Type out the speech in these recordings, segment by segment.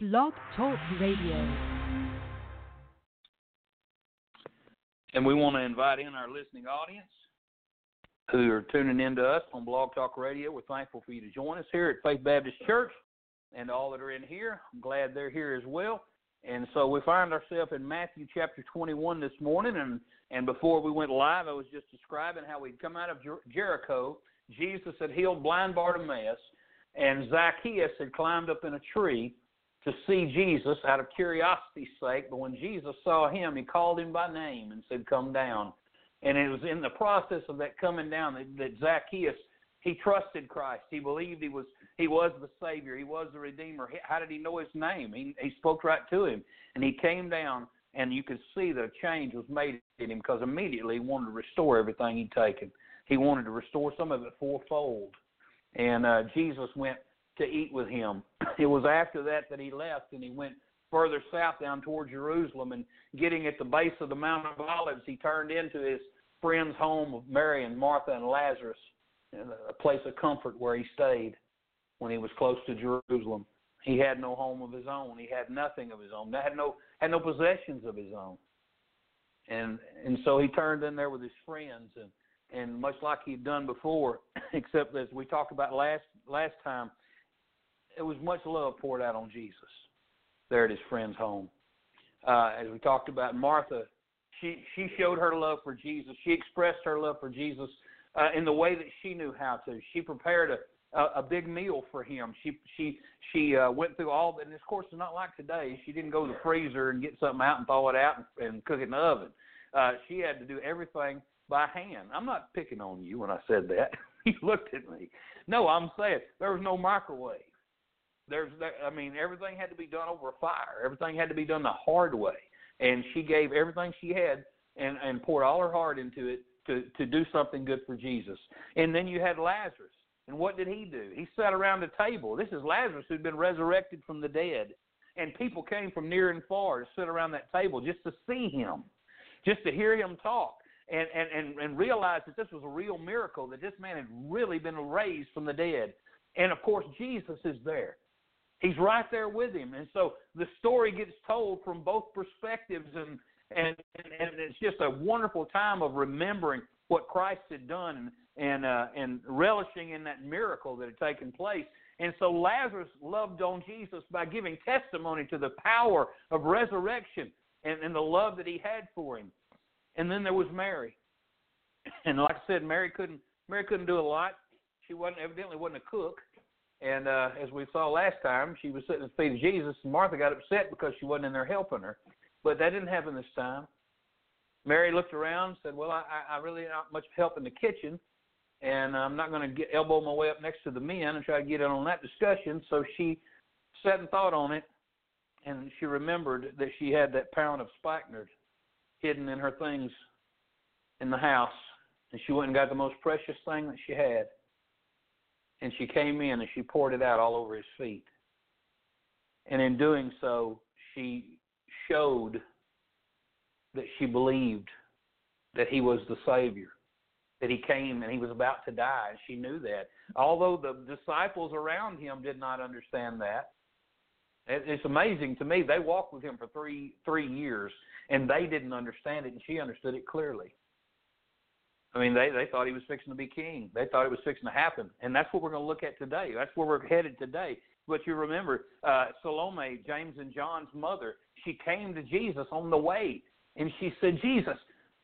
Blog Talk Radio. And we want to invite in our listening audience who are tuning in to us on Blog Talk Radio. We're thankful for you to join us here at Faith Baptist Church and all that are in here. I'm glad they're here as well. And so we find ourselves in Matthew chapter 21 this morning. And, and before we went live, I was just describing how we'd come out of Jer- Jericho. Jesus had healed blind Bartimaeus, and Zacchaeus had climbed up in a tree to see Jesus out of curiosity's sake. But when Jesus saw him, he called him by name and said, Come down. And it was in the process of that coming down that, that Zacchaeus he trusted Christ. He believed he was he was the Savior. He was the Redeemer. How did he know his name? He he spoke right to him, and he came down, and you could see that a change was made in him because immediately he wanted to restore everything he'd taken. He wanted to restore some of it fourfold, and uh, Jesus went to eat with him. It was after that that he left, and he went further south down toward Jerusalem, and getting at the base of the Mount of Olives, he turned into his friend's home of Mary and Martha and Lazarus a place of comfort where he stayed when he was close to Jerusalem. He had no home of his own. He had nothing of his own. Had no had no possessions of his own. And and so he turned in there with his friends and and much like he'd done before, except as we talked about last last time, it was much love poured out on Jesus there at his friend's home. Uh, as we talked about Martha, she she showed her love for Jesus. She expressed her love for Jesus uh, in the way that she knew how to. She prepared a, a, a big meal for him. She she she uh, went through all. And of course, it's not like today. She didn't go to the freezer and get something out and thaw it out and, and cook it in the oven. Uh, she had to do everything by hand. I'm not picking on you when I said that. you looked at me. No, I'm saying there was no microwave. There's, I mean, everything had to be done over a fire. Everything had to be done the hard way. And she gave everything she had and and poured all her heart into it to, to do something good for Jesus. And then you had Lazarus. And what did he do? He sat around a table. This is Lazarus who'd been resurrected from the dead. And people came from near and far to sit around that table just to see him, just to hear him talk. And, and, and, and realize that this was a real miracle, that this man had really been raised from the dead. And of course, Jesus is there. He's right there with him. And so the story gets told from both perspectives, and, and, and, and it's just a wonderful time of remembering what Christ had done and and uh, and relishing in that miracle that had taken place. And so Lazarus loved on Jesus by giving testimony to the power of resurrection and, and the love that he had for him. And then there was Mary, and like I said, Mary couldn't Mary couldn't do a lot. She wasn't evidently wasn't a cook. And uh, as we saw last time, she was sitting at the feet of Jesus, and Martha got upset because she wasn't in there helping her. But that didn't happen this time. Mary looked around and said, Well, I, I really not much help in the kitchen, and I'm not going to get elbow my way up next to the men and try to get in on that discussion. So she sat and thought on it, and she remembered that she had that pound of spikenard hidden in her things in the house, and she went and got the most precious thing that she had. And she came in and she poured it out all over his feet. And in doing so, she showed that she believed that he was the Savior, that he came and he was about to die, and she knew that. Although the disciples around him did not understand that, it's amazing to me. They walked with him for three three years, and they didn't understand it, and she understood it clearly. I mean, they they thought he was fixing to be king. They thought it was fixing to happen, and that's what we're going to look at today. That's where we're headed today. But you remember uh, Salome, James and John's mother, she came to Jesus on the way and she said, Jesus,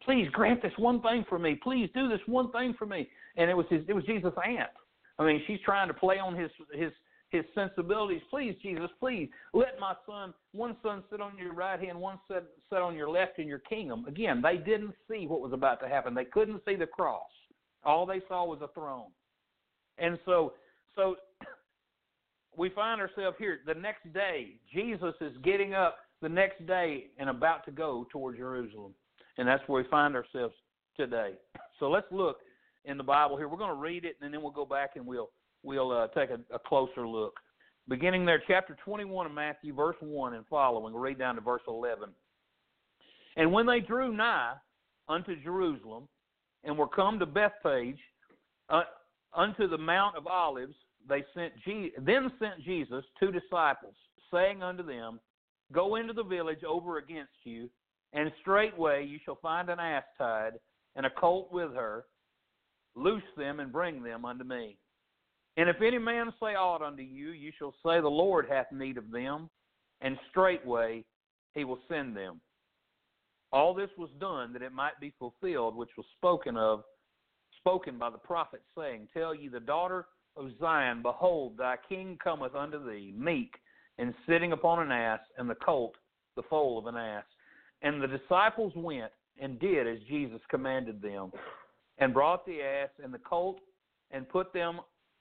please grant this one thing for me. Please do this one thing for me. And it was his, it was Jesus' aunt. I mean, she's trying to play on his his his sensibilities. Please, Jesus, please let my son, one son sit on your right hand, one sit, sit on your left in your kingdom. Again, they didn't see what was about to happen. They couldn't see the cross. All they saw was a throne. And so, so we find ourselves here the next day. Jesus is getting up the next day and about to go toward Jerusalem. And that's where we find ourselves today. So let's look in the Bible here. We're going to read it and then we'll go back and we'll we'll uh, take a, a closer look. Beginning there, chapter 21 of Matthew, verse 1 and following. We'll read down to verse 11. And when they drew nigh unto Jerusalem and were come to Bethphage, uh, unto the Mount of Olives, they sent Je- then sent Jesus two disciples, saying unto them, Go into the village over against you, and straightway you shall find an ass tied, and a colt with her. Loose them and bring them unto me. And if any man say aught unto you, you shall say, The Lord hath need of them, and straightway he will send them. All this was done that it might be fulfilled, which was spoken of, spoken by the prophet, saying, Tell ye the daughter of Zion, Behold, thy king cometh unto thee, meek, and sitting upon an ass, and the colt, the foal of an ass. And the disciples went and did as Jesus commanded them, and brought the ass and the colt, and put them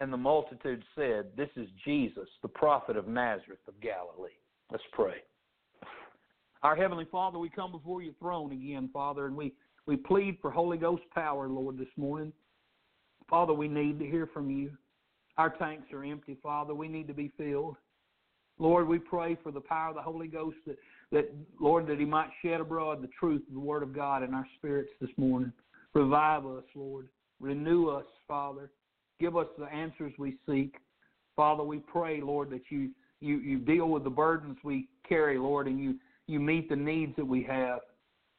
And the multitude said, This is Jesus, the prophet of Nazareth of Galilee. Let's pray. Our Heavenly Father, we come before your throne again, Father, and we, we plead for Holy Ghost power, Lord, this morning. Father, we need to hear from you. Our tanks are empty, Father. We need to be filled. Lord, we pray for the power of the Holy Ghost that, that Lord, that He might shed abroad the truth of the Word of God in our spirits this morning. Revive us, Lord. Renew us, Father. Give us the answers we seek. Father, we pray, Lord, that you, you, you deal with the burdens we carry, Lord, and you, you meet the needs that we have.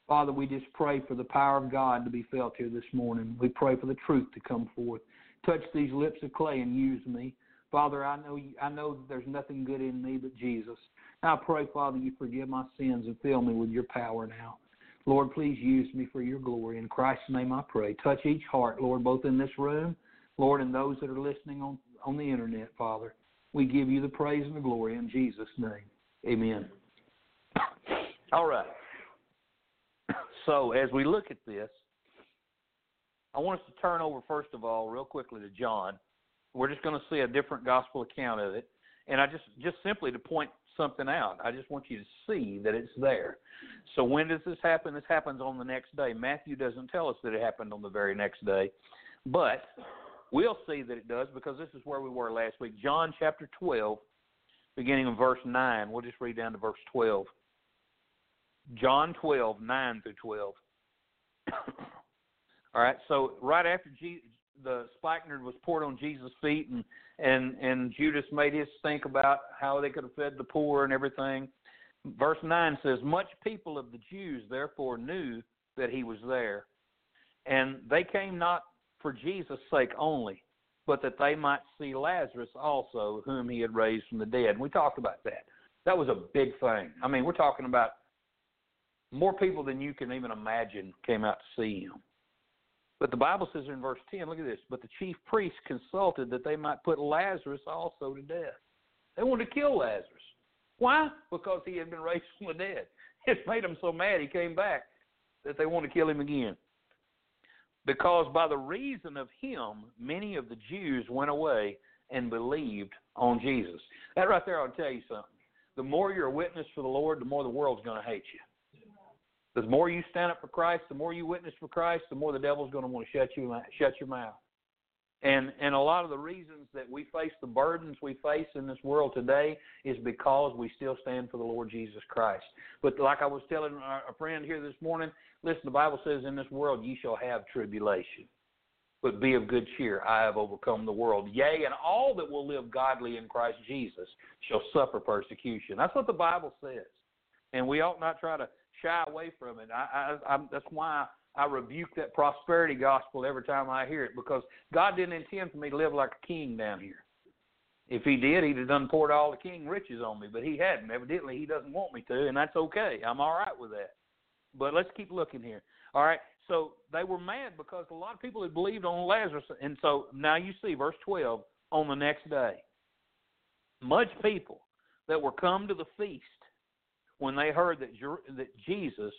Father, we just pray for the power of God to be felt here this morning. We pray for the truth to come forth. Touch these lips of clay and use me. Father, I know I know there's nothing good in me but Jesus. I pray, Father, you forgive my sins and fill me with your power now. Lord, please use me for your glory. In Christ's name I pray. Touch each heart, Lord, both in this room Lord, and those that are listening on, on the internet, Father, we give you the praise and the glory in Jesus' name. Amen. All right. So, as we look at this, I want us to turn over, first of all, real quickly to John. We're just going to see a different gospel account of it. And I just, just simply to point something out, I just want you to see that it's there. So, when does this happen? This happens on the next day. Matthew doesn't tell us that it happened on the very next day. But We'll see that it does because this is where we were last week. John chapter 12, beginning in verse 9. We'll just read down to verse 12. John 12, 9 through 12. All right, so right after Je- the spikenard was poured on Jesus' feet, and and and Judas made his think about how they could have fed the poor and everything. Verse nine says, "Much people of the Jews therefore knew that he was there, and they came not for Jesus' sake only, but that they might see Lazarus also, whom he had raised from the dead. And we talked about that. That was a big thing. I mean, we're talking about more people than you can even imagine came out to see him. But the Bible says in verse 10, look at this, but the chief priests consulted that they might put Lazarus also to death. They wanted to kill Lazarus. Why? Because he had been raised from the dead. It made them so mad he came back that they wanted to kill him again because by the reason of him, many of the Jews went away and believed on Jesus. That right there, I'll tell you something. The more you're a witness for the Lord, the more the world's going to hate you. The more you stand up for Christ, the more you witness for Christ, the more the devil's going to want to shut you shut your mouth. And and a lot of the reasons that we face the burdens we face in this world today is because we still stand for the Lord Jesus Christ. But like I was telling a friend here this morning, listen, the Bible says in this world ye shall have tribulation. But be of good cheer, I have overcome the world. Yea, and all that will live godly in Christ Jesus shall suffer persecution. That's what the Bible says. And we ought not try to shy away from it. I, I, I, that's why I rebuke that prosperity gospel every time I hear it because God didn't intend for me to live like a king down here. If he did, he'd have done poured all the king riches on me, but he hadn't. Evidently, he doesn't want me to, and that's okay. I'm all right with that. But let's keep looking here. All right. So they were mad because a lot of people had believed on Lazarus, and so now you see verse 12 on the next day. Much people that were come to the feast when they heard that that Jesus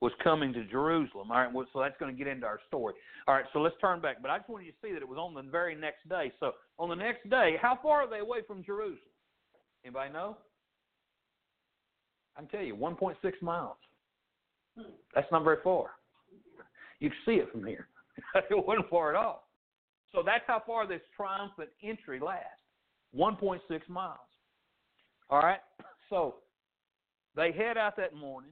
was coming to Jerusalem. All right, so that's going to get into our story. All right, so let's turn back. But I just want you to see that it was on the very next day. So on the next day, how far are they away from Jerusalem? Anybody know? I can tell you, 1.6 miles. That's not very far. You can see it from here. it wasn't far at all. So that's how far this triumphant entry lasts 1.6 miles. All right? So they head out that morning.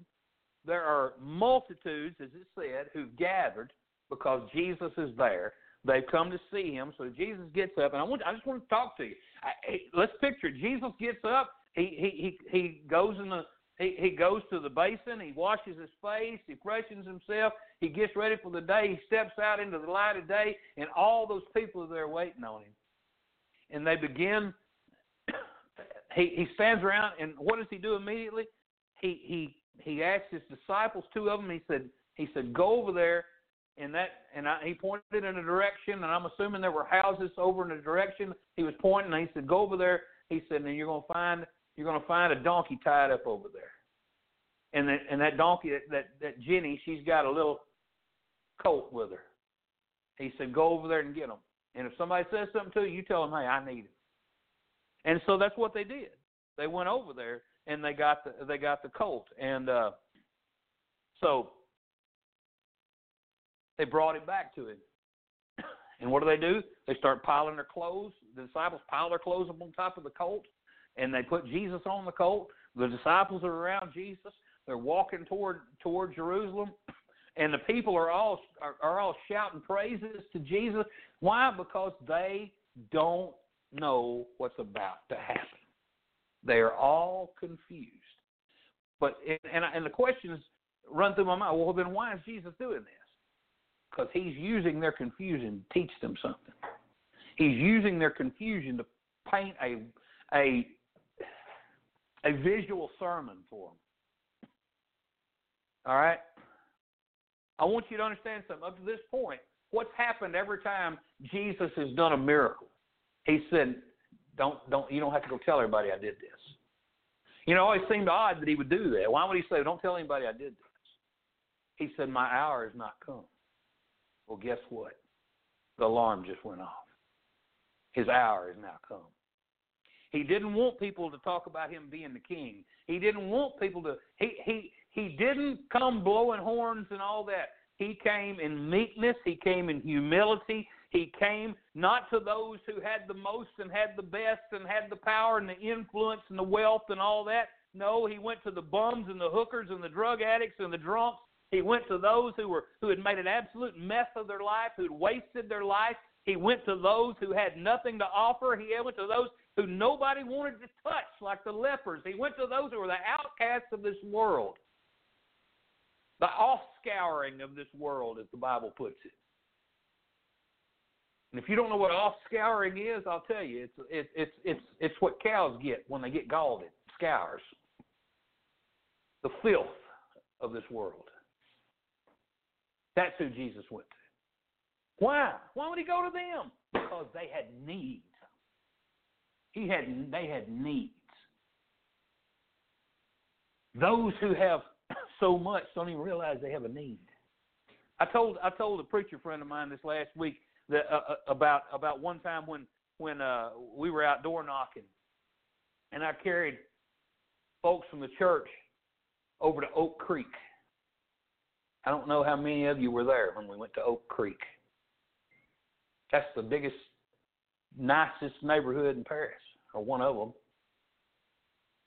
There are multitudes, as it said, who've gathered because Jesus is there. They've come to see him. So Jesus gets up, and I want I just want to talk to you. I, let's picture. Jesus gets up. He he he he goes in the he, he goes to the basin, he washes his face, he freshens himself, he gets ready for the day, he steps out into the light of day, and all those people are there waiting on him. And they begin he he stands around and what does he do immediately? He he he asked his disciples, two of them, he said he said, Go over there and that and I, he pointed in a direction and I'm assuming there were houses over in the direction he was pointing and he said, Go over there he said, and you're gonna find you're going to find a donkey tied up over there. And that and that donkey that, that that Jenny, she's got a little colt with her. He said, "Go over there and get them." And if somebody says something to you, you tell them, "Hey, I need it." And so that's what they did. They went over there and they got the they got the colt, and uh, so they brought it back to him. And what do they do? They start piling their clothes. The disciples pile their clothes up on top of the colt, and they put Jesus on the colt. The disciples are around Jesus. They're walking toward toward Jerusalem, and the people are all are, are all shouting praises to Jesus. Why? Because they don't know what's about to happen. They are all confused. But and and the questions run through my mind. Well, then why is Jesus doing this? Because he's using their confusion to teach them something. He's using their confusion to paint a a a visual sermon for them. All right? I want you to understand something. Up to this point, what's happened every time Jesus has done a miracle? He said, "Don't, don't, you don't have to go tell everybody I did this." You know, it always seemed odd that he would do that. Why would he say, "Don't tell anybody I did this"? He said, "My hour has not come." Well, guess what? The alarm just went off. His hour has now come. He didn't want people to talk about him being the king. He didn't want people to he he he didn't come blowing horns and all that. He came in meekness, he came in humility. He came not to those who had the most and had the best and had the power and the influence and the wealth and all that. No, he went to the bums and the hookers and the drug addicts and the drunks. He went to those who were who had made an absolute mess of their life, who had wasted their life. He went to those who had nothing to offer. He went to those who nobody wanted to touch, like the lepers. He went to those who were the outcasts of this world, the offscouring of this world, as the Bible puts it. And if you don't know what off scouring is, I'll tell you, it's it's it's it's it's what cows get when they get galled. scours the filth of this world. That's who Jesus went to. Why? Why would he go to them? Because they had needs. He had they had needs. Those who have so much don't even realize they have a need. I told I told a preacher friend of mine this last week that uh, uh about about one time when when uh, we were outdoor knocking, and I carried folks from the church over to Oak Creek. I don't know how many of you were there when we went to Oak Creek. That's the biggest, nicest neighborhood in Paris or one of them.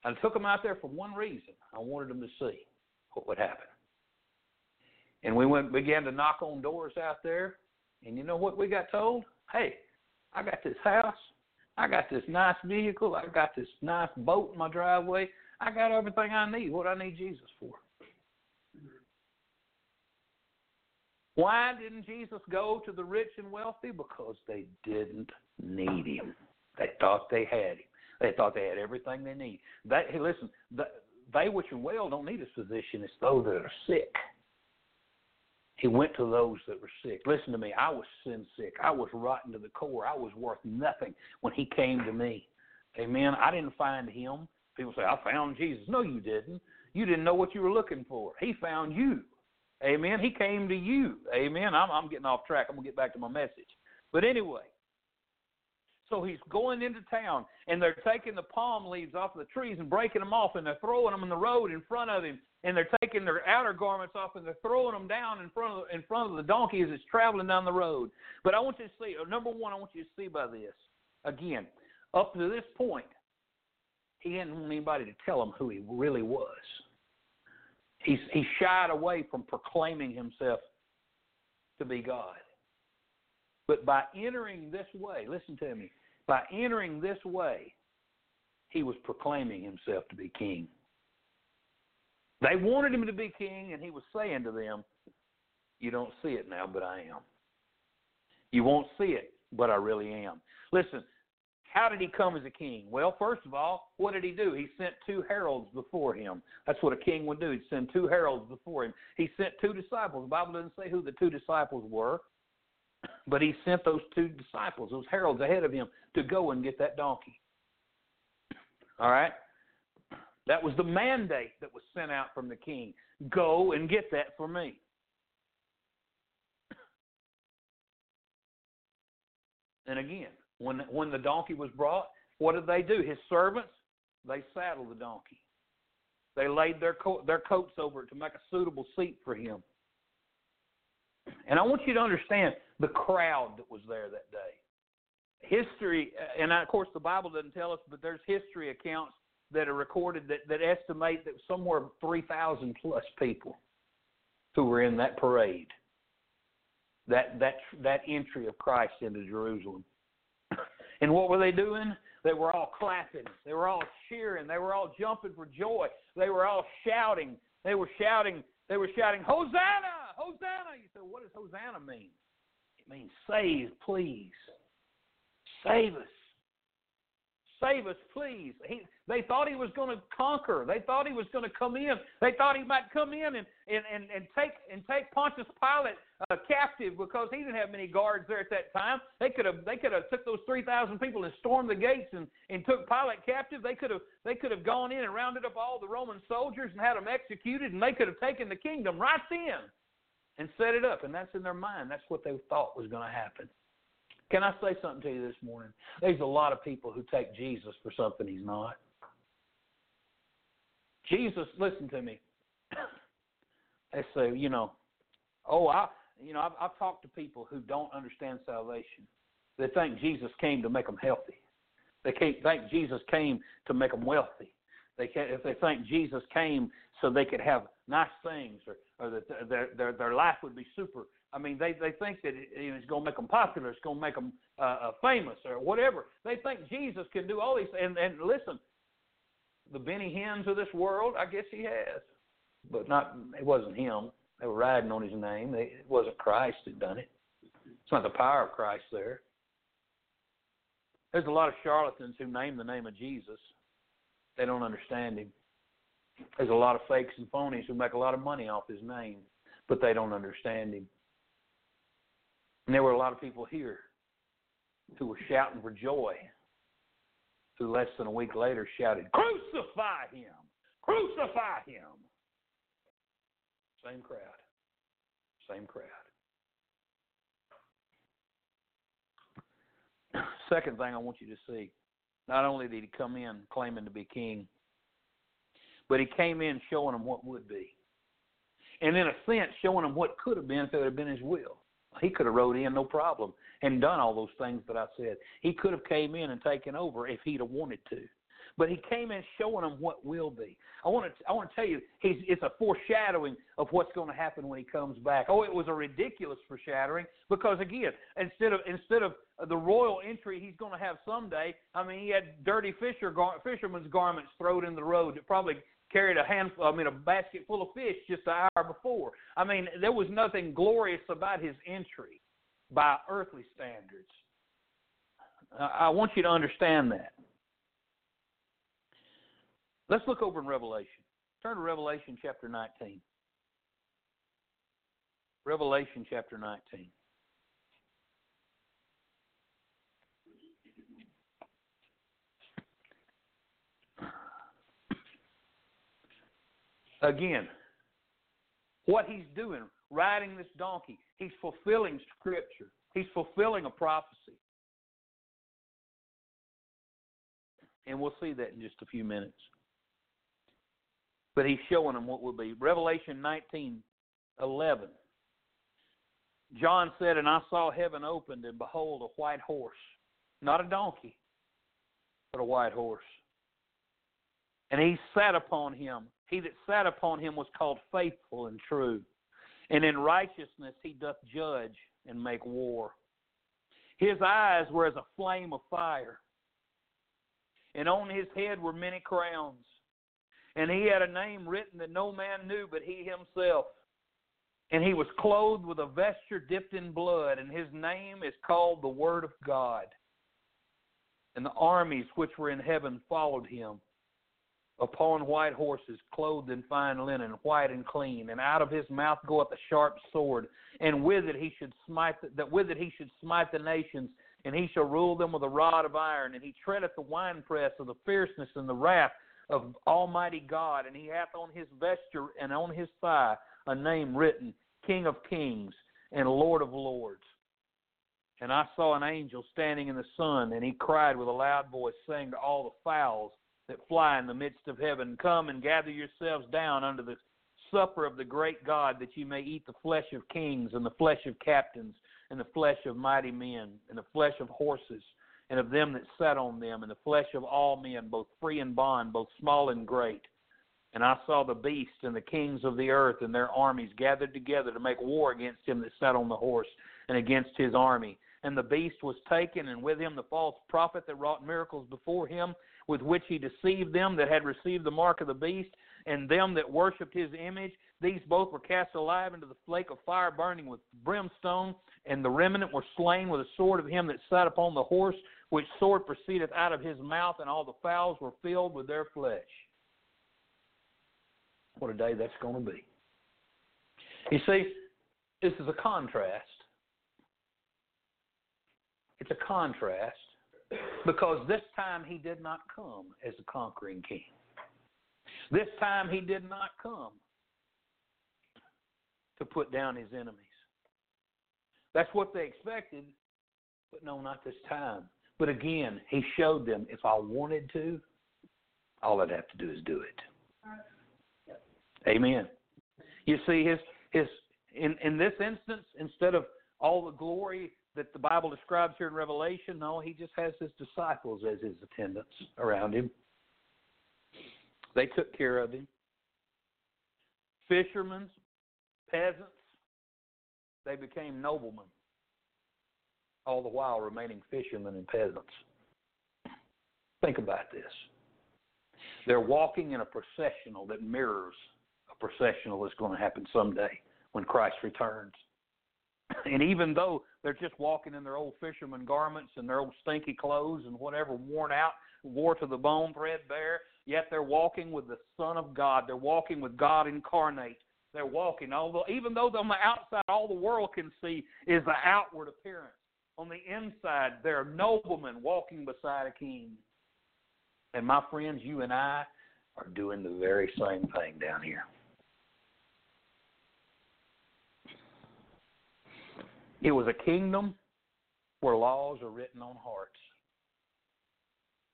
I took them out there for one reason. I wanted them to see what would happen. And we went began to knock on doors out there, and you know what we got told? Hey, I got this house, I got this nice vehicle, I got this nice boat in my driveway, I got everything I need. What I need Jesus for? Why didn't Jesus go to the rich and wealthy? Because they didn't need him. They thought they had him. They thought they had everything they need. They, hey, listen, they which are well don't need a physician. It's those that are sick. He went to those that were sick. Listen to me. I was sin sick. I was rotten to the core. I was worth nothing when he came to me. Amen. I didn't find him. People say, I found Jesus. No, you didn't. You didn't know what you were looking for. He found you. Amen. He came to you. Amen. I'm, I'm getting off track. I'm going to get back to my message. But anyway, So he's going into town, and they're taking the palm leaves off the trees and breaking them off, and they're throwing them in the road in front of him, and they're taking their outer garments off, and they're throwing them down in front of in front of the donkey as it's traveling down the road. But I want you to see, uh, number one, I want you to see by this again, up to this point, he didn't want anybody to tell him who he really was. He's he shied away from proclaiming himself to be God. But by entering this way, listen to me, by entering this way, he was proclaiming himself to be king. They wanted him to be king, and he was saying to them, You don't see it now, but I am. You won't see it, but I really am. Listen, how did he come as a king? Well, first of all, what did he do? He sent two heralds before him. That's what a king would do. He'd send two heralds before him. He sent two disciples. The Bible doesn't say who the two disciples were, but he sent those two disciples, those heralds ahead of him, to go and get that donkey. All right? That was the mandate that was sent out from the king. Go and get that for me. And again, when when the donkey was brought, what did they do? His servants, they saddled the donkey. They laid their co- their coats over it to make a suitable seat for him. And I want you to understand the crowd that was there that day. History, and of course the Bible doesn't tell us, but there's history accounts that are recorded that, that estimate that somewhere 3,000 plus people who were in that parade, that, that, that entry of Christ into Jerusalem. And what were they doing? They were all clapping. They were all cheering. They were all jumping for joy. They were all shouting. They were shouting. They were shouting, Hosanna! Hosanna! You said, what does Hosanna mean? It means save, please. Save us. Save us, please. He, they thought he was going to conquer. They thought he was going to come in. They thought he might come in and, and, and, and take and take Pontius Pilate uh, captive because he didn't have many guards there at that time. They could have they could have took those three thousand people and stormed the gates and, and took Pilate captive. They could have they could have gone in and rounded up all the Roman soldiers and had them executed, and they could have taken the kingdom right then and set it up. And that's in their mind. That's what they thought was going to happen. Can I say something to you this morning? There's a lot of people who take Jesus for something he's not. Jesus, listen to me. they say, you know, oh, I, you know, I've, I've talked to people who don't understand salvation. They think Jesus came to make them healthy. They can't think Jesus came to make them wealthy. They can't, if they think Jesus came so they could have nice things or, or that their, their their life would be super I mean, they they think that it, you know, it's going to make them popular, it's going to make them uh, uh, famous, or whatever. They think Jesus can do all these. And and listen, the Benny Hinns of this world, I guess he has, but not. It wasn't him. They were riding on his name. They, it wasn't Christ that done it. It's not the power of Christ there. There's a lot of charlatans who name the name of Jesus. They don't understand him. There's a lot of fakes and phonies who make a lot of money off his name, but they don't understand him. And there were a lot of people here who were shouting for joy, who less than a week later shouted, Crucify him! Crucify him! Same crowd. Same crowd. Second thing I want you to see not only did he come in claiming to be king, but he came in showing them what would be. And in a sense, showing them what could have been if it had been his will. He could have rode in no problem and done all those things that I said. He could have came in and taken over if he'd have wanted to. But he came in showing them what will be. I want to I want to tell you, he's, it's a foreshadowing of what's going to happen when he comes back. Oh, it was a ridiculous foreshadowing because again, instead of instead of the royal entry he's going to have someday, I mean, he had dirty fisher gar- fisherman's garments thrown in the road that probably carried a handful, I mean, a basket full of fish just an hour before. I mean, there was nothing glorious about his entry by earthly standards. I want you to understand that. Let's look over in Revelation. Turn to Revelation chapter 19. Revelation chapter 19. Again, what he's doing, riding this donkey, he's fulfilling Scripture. He's fulfilling a prophecy. And we'll see that in just a few minutes. But he's showing them what will be. Revelation 19 11. John said, And I saw heaven opened, and behold, a white horse. Not a donkey, but a white horse. And he sat upon him. He that sat upon him was called faithful and true. And in righteousness he doth judge and make war. His eyes were as a flame of fire, and on his head were many crowns. And he had a name written that no man knew but he himself. And he was clothed with a vesture dipped in blood, and his name is called the Word of God. And the armies which were in heaven followed him upon white horses, clothed in fine linen, white and clean. And out of his mouth goeth a sharp sword, and with it he should smite the, that with it he should smite the nations, and he shall rule them with a rod of iron. And he treadeth the winepress of the fierceness and the wrath of Almighty God. And he hath on his vesture and on his thigh a name written, King of Kings and Lord of Lords. And I saw an angel standing in the sun, and he cried with a loud voice, saying to all the fowls that fly in the midst of heaven, Come and gather yourselves down under the supper of the great God, that you may eat the flesh of kings, and the flesh of captains, and the flesh of mighty men, and the flesh of horses, and of them that sat on them, and the flesh of all men, both free and bond, both small and great. And I saw the beast and the kings of the earth and their armies gathered together to make war against him that sat on the horse and against his army. And the beast was taken, and with him the false prophet that wrought miracles before him, with which he deceived them that had received the mark of the beast, and them that worshipped his image. These both were cast alive into the lake of fire burning with brimstone, and the remnant were slain with the sword of him that sat upon the horse, which sword proceedeth out of his mouth, and all the fowls were filled with their flesh. What a day that's going to be. You see, this is a contrast. It's a contrast because this time he did not come as a conquering king. This time he did not come to put down his enemies. That's what they expected, but no, not this time. But again, he showed them if I wanted to, all I'd have to do is do it. Amen. You see, his his in in this instance, instead of all the glory that the Bible describes here in Revelation, no, he just has his disciples as his attendants around him. They took care of him. Fishermen, peasants, they became noblemen, all the while remaining fishermen and peasants. Think about this. They're walking in a processional that mirrors a processional that's going to happen someday when Christ returns. And even though they're just walking in their old fisherman garments and their old stinky clothes and whatever worn out, wore to the bone, threadbare, yet they're walking with the Son of God. They're walking with God incarnate. They're walking, although even though on the outside all the world can see is the outward appearance. On the inside, they're noblemen walking beside a king. And my friends, you and I are doing the very same thing down here. It was a kingdom where laws are written on hearts,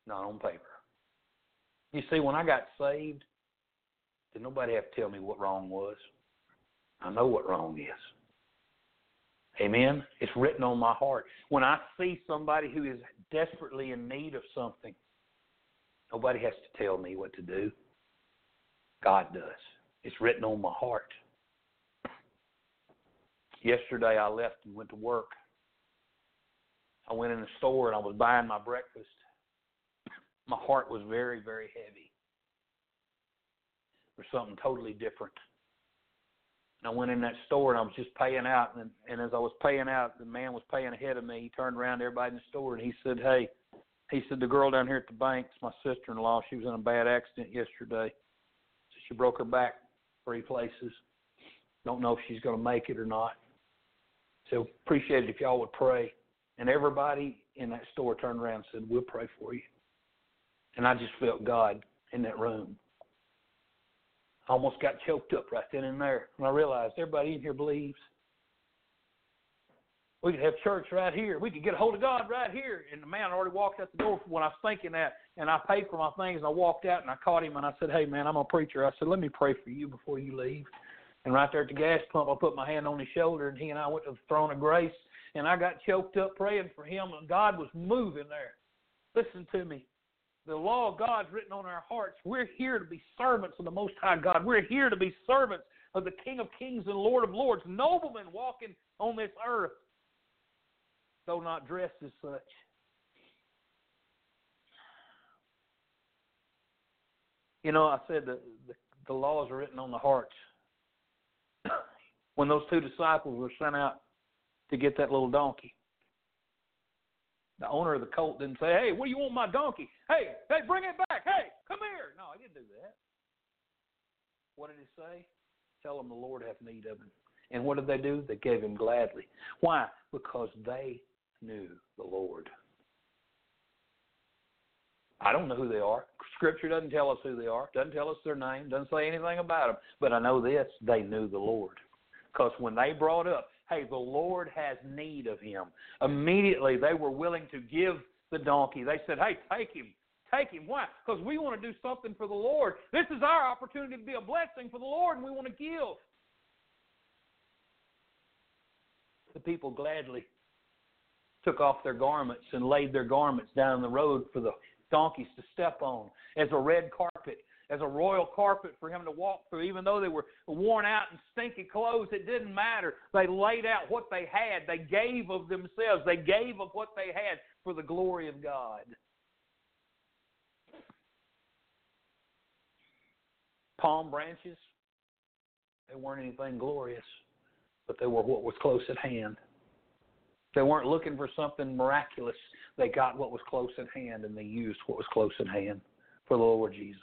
not on paper. You see, when I got saved, did nobody have to tell me what wrong was? I know what wrong is. Amen. It's written on my heart. When I see somebody who is desperately in need of something, nobody has to tell me what to do. God does. It's written on my heart. Yesterday I left and went to work. I went in the store and I was buying my breakfast. My heart was very, very heavy for something totally different. And I went in that store and I was just paying out, and, and as I was paying out, the man was paying ahead of me. He turned around to everybody in the store and he said, "Hey," he said, "the girl down here at the bank's my sister-in-law. She was in a bad accident yesterday. So she broke her back three places. Don't know if she's going to make it or not. So appreciate it if y'all would pray." And everybody in that store turned around and said, "We'll pray for you." And I just felt God in that room. I almost got choked up right then and there when I realized everybody in here believes. we could have church right here. We could get a hold of God right here. And the man already walked out the door when I was thinking that. And I paid for my things and I walked out and I caught him and I said, Hey man, I'm a preacher. I said, Let me pray for you before you leave. And right there at the gas pump, I put my hand on his shoulder and he and I went to the throne of grace and I got choked up praying for him and God was moving there. Listen to me. The law of God's written on our hearts. We're here to be servants of the Most High God. We're here to be servants of the King of Kings and Lord of Lords, noblemen walking on this earth, though not dressed as such. You know, I said the, the, the laws are written on the hearts. When those two disciples were sent out to get that little donkey, the owner of the colt didn't say, "Hey, what do you want my donkey? Hey, hey, bring it back. Hey, come here." No, he didn't do that. What did he say? Tell them the Lord hath need of him. And what did they do? They gave him gladly. Why? Because they knew the Lord. I don't know who they are. Scripture doesn't tell us who they are. Doesn't tell us their name. Doesn't say anything about them. But I know this: they knew the Lord. Because when they brought up, "Hey, the Lord has need of him," immediately they were willing to give the donkey. They said, "Hey, take him. Take him. Why? Because we want to do something for the Lord. This is our opportunity to be a blessing for the Lord, and we want to give." The people gladly took off their garments and laid their garments down the road for the donkeys to step on as a red carpet, as a royal carpet for him to walk through. Even though they were worn out and stinky clothes, it didn't matter. They laid out what they had, they gave of themselves, they gave of what they had for the glory of God. Palm branches, they weren't anything glorious, but they were what was close at hand. They weren't looking for something miraculous. They got what was close at hand and they used what was close at hand for the Lord Jesus.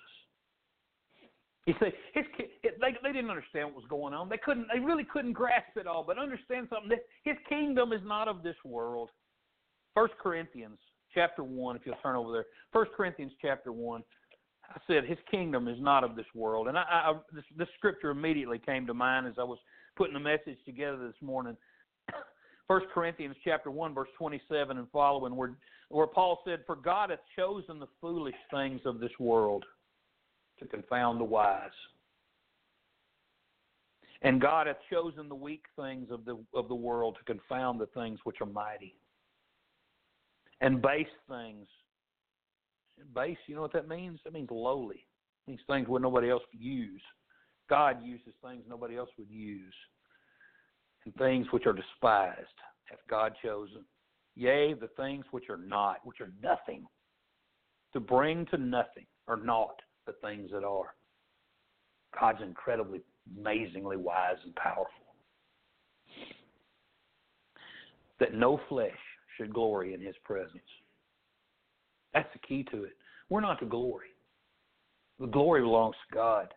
You see, his they they didn't understand what was going on. They couldn't. They really couldn't grasp it all. But understand something: his kingdom is not of this world. First Corinthians chapter one. If you'll turn over there, First Corinthians chapter one. I said his kingdom is not of this world, and I, I this, this scripture immediately came to mind as I was putting the message together this morning. First Corinthians chapter one, verse twenty-seven and following, where where Paul said, "For God hath chosen the foolish things of this world to confound the wise, and God hath chosen the weak things of the of the world to confound the things which are mighty, and base things." Base, you know what that means? That means lowly. It means things where nobody else would use. God uses things nobody else would use and things which are despised hath God chosen. Yea, the things which are not, which are nothing, to bring to nothing or naught the things that are. God's incredibly, amazingly wise and powerful. That no flesh should glory in his presence. That's the key to it. We're not to glory. The glory belongs to God.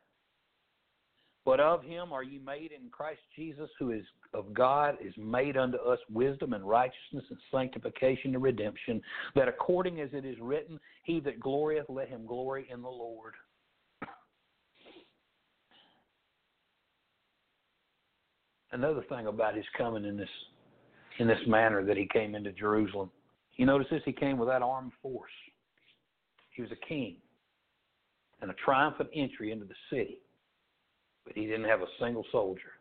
But of him are ye made in Christ Jesus, who is of God, is made unto us wisdom and righteousness and sanctification and redemption, that according as it is written, He that glorieth, let him glory in the Lord. Another thing about his coming in this in this manner that he came into Jerusalem. You notice this, he came without armed force. He was a king and a triumphant entry into the city but he didn't have a single soldier.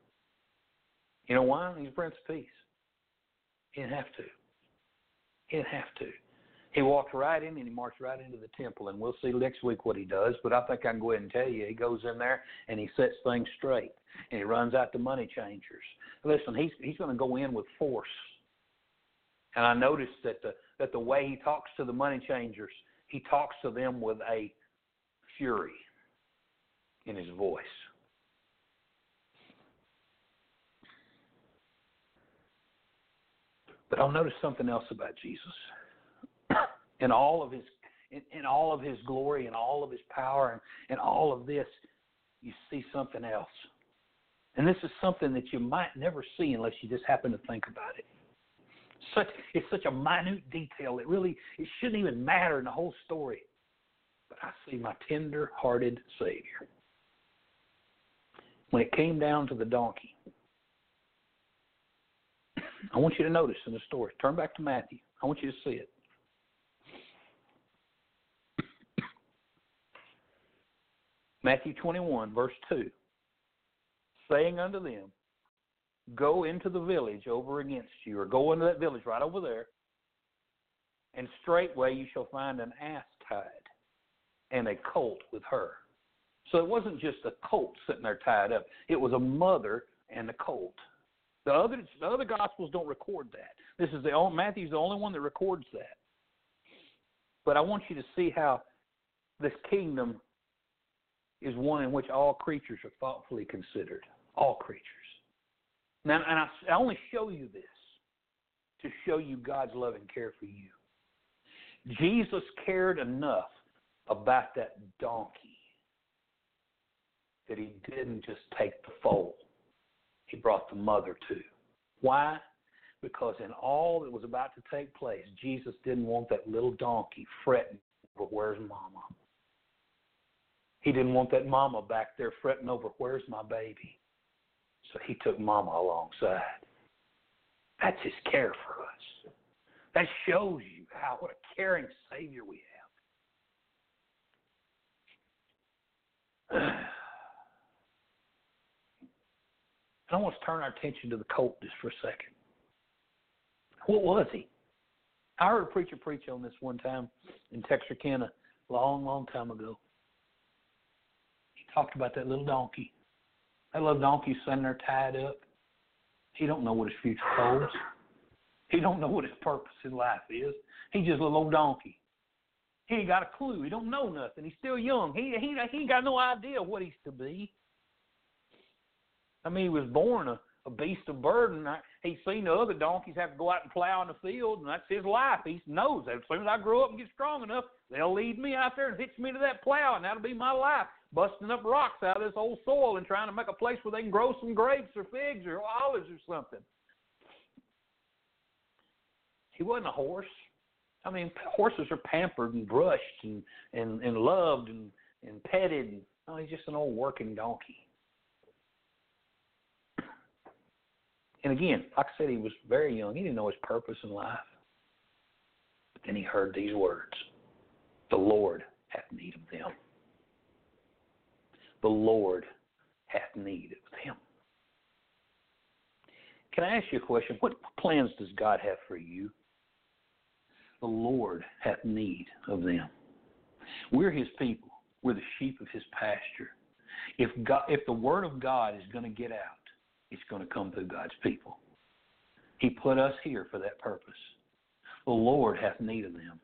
You know why? He's Prince of Peace. He didn't have to. He didn't have to. He walked right in and he marched right into the temple, and we'll see next week what he does. But I think I can go ahead and tell you, he goes in there and he sets things straight, and he runs out the money changers. Listen, he's he's going to go in with force. And I noticed that the that the way he talks to the money changers, he talks to them with a fury in his voice. But I'll notice something else about Jesus. in all of his in, in all of his glory and all of his power and, and all of this, you see something else. And this is something that you might never see unless you just happen to think about it. Such it's such a minute detail. It really it shouldn't even matter in the whole story. But I see my tender hearted Savior. When it came down to the donkey, I want you to notice in the story. Turn back to Matthew. I want you to see it. Matthew 21, verse 2. Saying unto them, Go into the village over against you, or go into that village right over there, and straightway you shall find an ass tied and a colt with her. So it wasn't just a colt sitting there tied up, it was a mother and a colt. The other the other gospels don't record that. This is the only Matthew's the only one that records that. But I want you to see how this kingdom is one in which all creatures are thoughtfully considered. All creatures. Now, and I, I only show you this to show you God's love and care for you. Jesus cared enough about that donkey that he didn't just take the foal, he brought the mother too. Why? Because in all that was about to take place, Jesus didn't want that little donkey fretting over where's mama. He didn't want that mama back there fretting over where's my baby. So he took mama alongside. That's his care for us. That shows you how what a caring Savior we have. I want to turn our attention to the colt just for a second. What was he? I heard a preacher preach on this one time in Texarkana a long, long time ago. He talked about that little donkey. That little donkey sitting there tied up. He don't know what his future holds. He don't know what his purpose in life is. He's just a little old donkey. He ain't got a clue. He don't know nothing. He's still young. He he he ain't got no idea what he's to be. I mean, he was born a, a beast of burden. I, he's seen the other donkeys have to go out and plow in the field, and that's his life. He knows that as soon as I grow up and get strong enough, they'll lead me out there and hitch me to that plow, and that'll be my life, busting up rocks out of this old soil and trying to make a place where they can grow some grapes or figs or olives or something. He wasn't a horse. I mean, horses are pampered and brushed and and, and loved and and petted. No, he's just an old working donkey. And again, like I said, he was very young. He didn't know his purpose in life. But then he heard these words The Lord hath need of them. The Lord hath need of them. Can I ask you a question? What plans does God have for you? The Lord hath need of them. We're his people. We're the sheep of his pasture. If God, if the word of God is going to get out, it's going to come through God's people. He put us here for that purpose. The Lord hath need of them.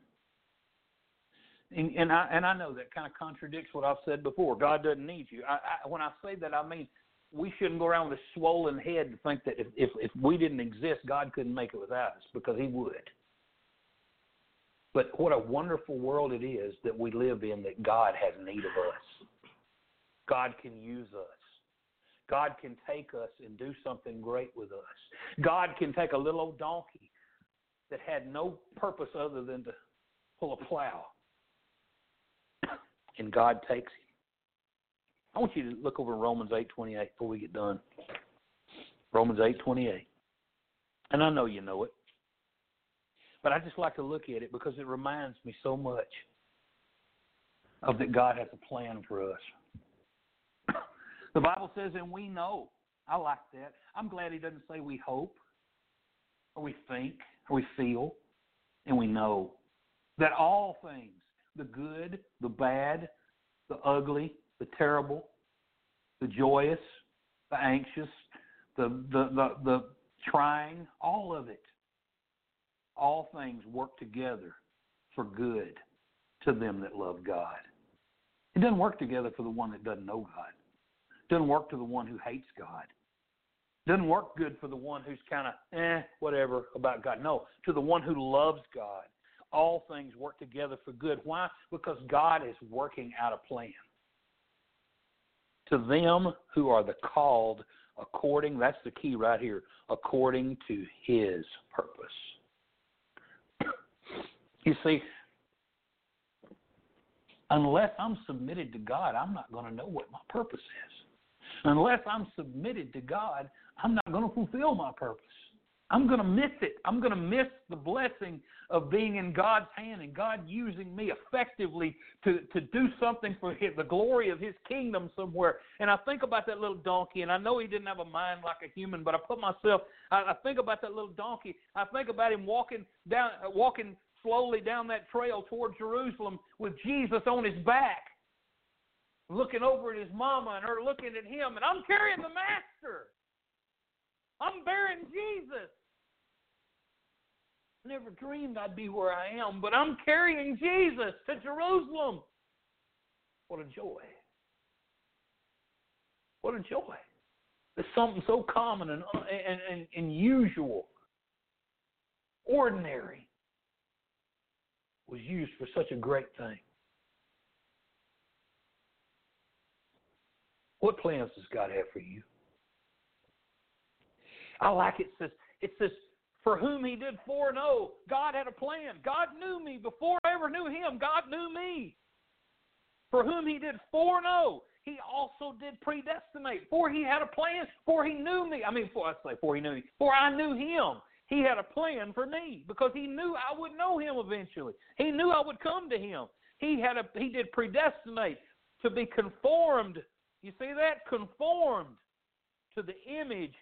And, and I and I know that kind of contradicts what I've said before. God doesn't need you. I, I, when I say that, I mean we shouldn't go around with a swollen head and think that if, if if we didn't exist, God couldn't make it without us because He would. But what a wonderful world it is that we live in that God has need of us. God can use us. God can take us and do something great with us. God can take a little old donkey that had no purpose other than to pull a plow, and God takes him. I want you to look over Romans 8:28 before we get done. Romans 8:28. And I know you know it. But I just like to look at it because it reminds me so much of that God has a plan for us. The Bible says, and we know. I like that. I'm glad he doesn't say we hope, or we think, or we feel, and we know that all things, the good, the bad, the ugly, the terrible, the joyous, the anxious, the the the, the trying, all of it, all things work together for good to them that love God. It doesn't work together for the one that doesn't know God. Doesn't work to the one who hates God. Doesn't work good for the one who's kind of eh, whatever about God. No, to the one who loves God. All things work together for good. Why? Because God is working out a plan. To them who are the called according, that's the key right here, according to his purpose. You see, unless I'm submitted to God, I'm not going to know what my purpose is. Unless I'm submitted to God, I'm not going to fulfill my purpose I'm going to miss it. I'm going to miss the blessing of being in God's hand and God using me effectively to, to do something for his, the glory of His kingdom somewhere. And I think about that little donkey, and I know he didn't have a mind like a human, but I put myself, I, I think about that little donkey. I think about him walking down, walking slowly down that trail toward Jerusalem with Jesus on his back, looking over at his mama and her looking at him, and I'm carrying the Master. I'm bearing Jesus. Never dreamed I'd be where I am, but I'm carrying Jesus to Jerusalem. What a joy. What a joy. It's something so common and, and, and, and usual, ordinary, was used for such a great thing. What plans does God have for you? I like it. says it says for whom he did foreknow. God had a plan. God knew me before I ever knew him. God knew me. For whom he did foreknow, he also did predestinate. For he had a plan. For he knew me. I mean, for I say, for he knew me. For I knew him. He had a plan for me because he knew I would know him eventually. He knew I would come to him. He had a he did predestinate to be conformed. You see that? Conformed to the image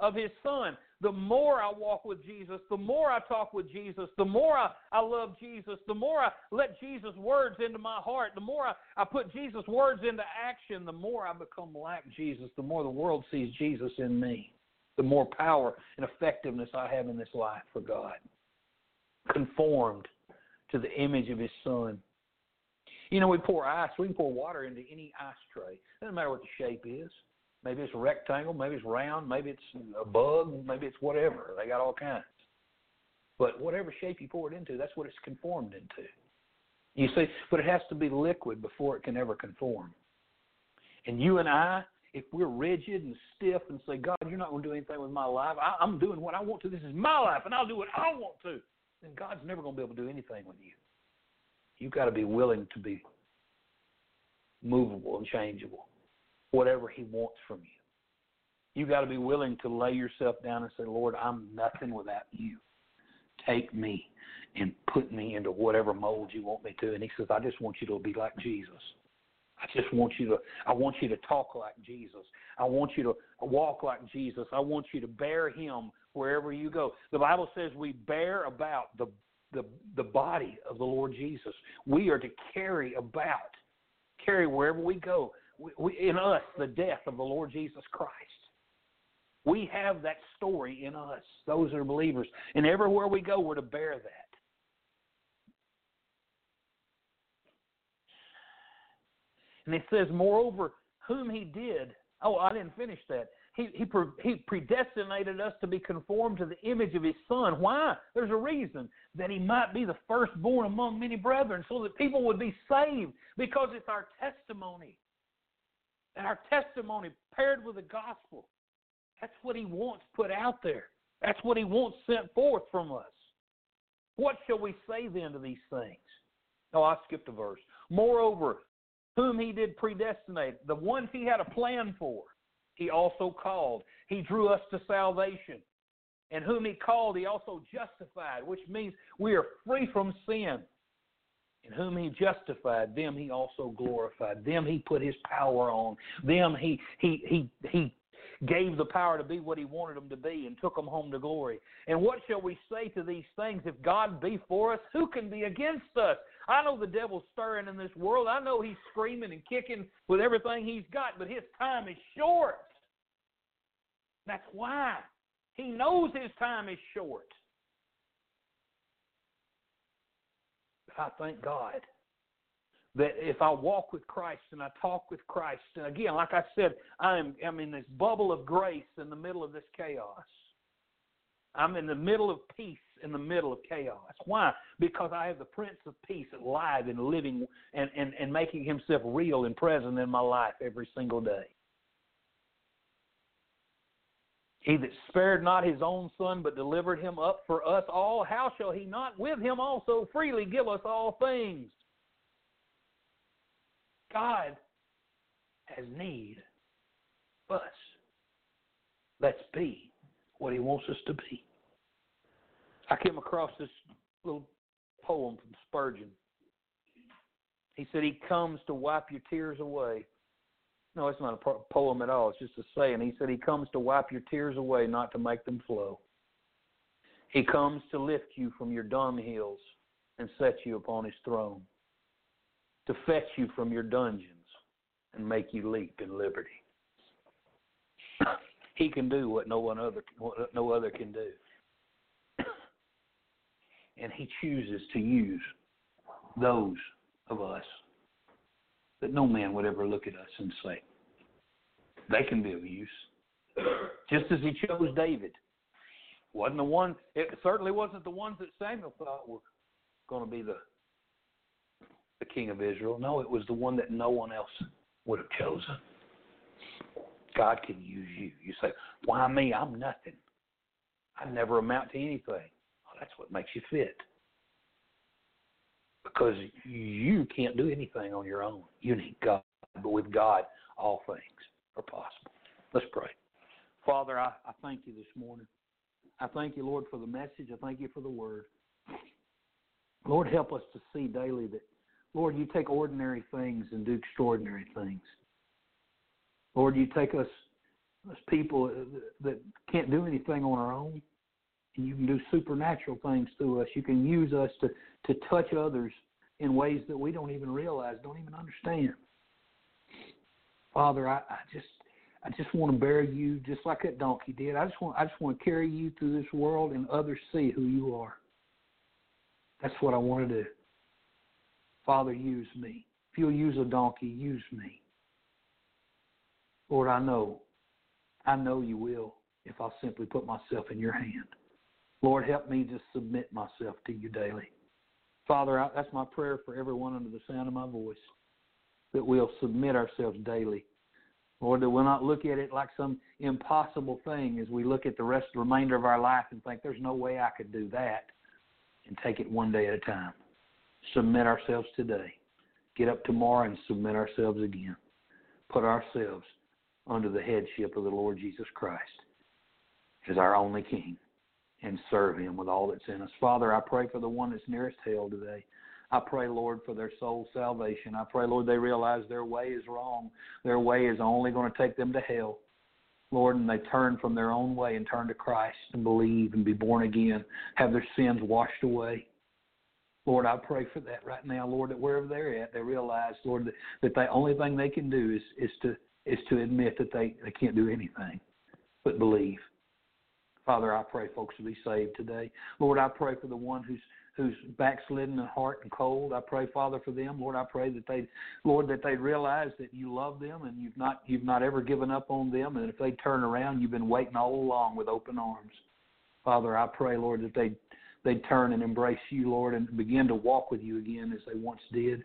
of his son. The more I walk with Jesus, the more I talk with Jesus, the more I, I love Jesus, the more I let Jesus' words into my heart, the more I, I put Jesus' words into action, the more I become like Jesus, the more the world sees Jesus in me the more power and effectiveness I have in this life for God. Conformed to the image of His Son. You know, we pour ice, we can pour water into any ice tray. Doesn't matter what the shape is. Maybe it's a rectangle, maybe it's round, maybe it's a bug, maybe it's whatever. They got all kinds. But whatever shape you pour it into, that's what it's conformed into. You see, but it has to be liquid before it can ever conform. And you and I, if we're rigid and stiff and say, God, you're not going to do anything with my life, I, I'm doing what I want to. This is my life, and I'll do what I want to. Then God's never going to be able to do anything with you. You've got to be willing to be movable and changeable, whatever He wants from you. You've got to be willing to lay yourself down and say, Lord, I'm nothing without you. Take me and put me into whatever mold you want me to. And He says, I just want you to be like Jesus. I just want you to I want you to talk like Jesus. I want you to walk like Jesus. I want you to bear him wherever you go. The Bible says we bear about the the the body of the Lord Jesus. We are to carry about carry wherever we go we, we, in us the death of the Lord Jesus Christ. We have that story in us, those that are believers. And everywhere we go, we're to bear that. And it says, moreover, whom he did. Oh, I didn't finish that. He, he, he predestinated us to be conformed to the image of his son. Why? There's a reason that he might be the firstborn among many brethren, so that people would be saved because it's our testimony. And our testimony paired with the gospel. That's what he wants put out there. That's what he wants sent forth from us. What shall we say then to these things? Oh, I skipped a verse. Moreover, whom he did predestinate, the ones he had a plan for, he also called. He drew us to salvation. And whom he called, he also justified, which means we are free from sin. And whom he justified, them he also glorified. Them he put his power on. Them he he he he gave the power to be what he wanted them to be and took them home to glory. And what shall we say to these things? If God be for us, who can be against us? I know the devil's stirring in this world. I know he's screaming and kicking with everything he's got, but his time is short. That's why. He knows his time is short. I thank God that if I walk with Christ and I talk with Christ, and again, like I said, I'm, I'm in this bubble of grace in the middle of this chaos. I'm in the middle of peace in the middle of chaos. Why? Because I have the Prince of Peace alive and living and, and, and making himself real and present in my life every single day. He that spared not his own son, but delivered him up for us all, how shall he not with him also freely give us all things? God has need of us. Let's be what he wants us to be. I came across this little poem from Spurgeon. He said, He comes to wipe your tears away. No, it's not a poem at all. It's just a saying. He said, He comes to wipe your tears away, not to make them flow. He comes to lift you from your dunghills and set you upon His throne, to fetch you from your dungeons and make you leap in liberty. he can do what no one other what no other can do and He chooses to use those of us that no man would ever look at us and say, they can be of use. Just as He chose David. Wasn't the one, it certainly wasn't the ones that Samuel thought were going to be the, the king of Israel. No, it was the one that no one else would have chosen. God can use you. You say, Why me? I'm nothing. I never amount to anything. That's what makes you fit. Because you can't do anything on your own. You need God. But with God, all things are possible. Let's pray. Father, I, I thank you this morning. I thank you, Lord, for the message. I thank you for the word. Lord, help us to see daily that, Lord, you take ordinary things and do extraordinary things. Lord, you take us as people that can't do anything on our own you can do supernatural things through us. You can use us to, to touch others in ways that we don't even realize, don't even understand. Father, I, I just I just want to bear you just like that donkey did. I just want I just want to carry you through this world and others see who you are. That's what I want to do. Father, use me. If you'll use a donkey, use me. Lord, I know, I know you will if I'll simply put myself in your hand. Lord, help me to submit myself to you daily. Father, I, that's my prayer for everyone under the sound of my voice, that we'll submit ourselves daily. Lord, that we'll not look at it like some impossible thing as we look at the rest, the remainder of our life and think, there's no way I could do that, and take it one day at a time. Submit ourselves today. Get up tomorrow and submit ourselves again. Put ourselves under the headship of the Lord Jesus Christ as our only King and serve Him with all that's in us. Father, I pray for the one that's nearest hell today. I pray, Lord, for their soul salvation. I pray, Lord, they realize their way is wrong. Their way is only going to take them to hell. Lord, and they turn from their own way and turn to Christ and believe and be born again, have their sins washed away. Lord, I pray for that right now, Lord, that wherever they're at, they realize, Lord, that, the only thing they can do is, is to is to admit that they, they can't do anything but believe. Father, I pray folks will be saved today. Lord, I pray for the one who's who's backslidden in heart and cold. I pray, Father, for them. Lord, I pray that they, Lord, that they realize that you love them and you've not you've not ever given up on them. And if they turn around, you've been waiting all along with open arms. Father, I pray, Lord, that they they turn and embrace you, Lord, and begin to walk with you again as they once did.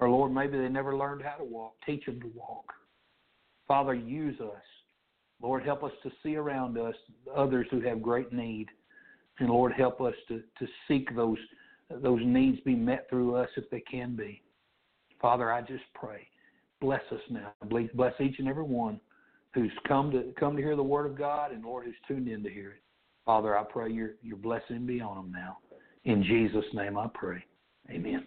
Or Lord, maybe they never learned how to walk. Teach them to walk. Father, use us Lord, help us to see around us others who have great need. And Lord, help us to, to seek those those needs be met through us if they can be. Father, I just pray. Bless us now. Bless each and every one who's come to come to hear the word of God and Lord who's tuned in to hear it. Father, I pray your your blessing be on them now. In Jesus' name I pray. Amen.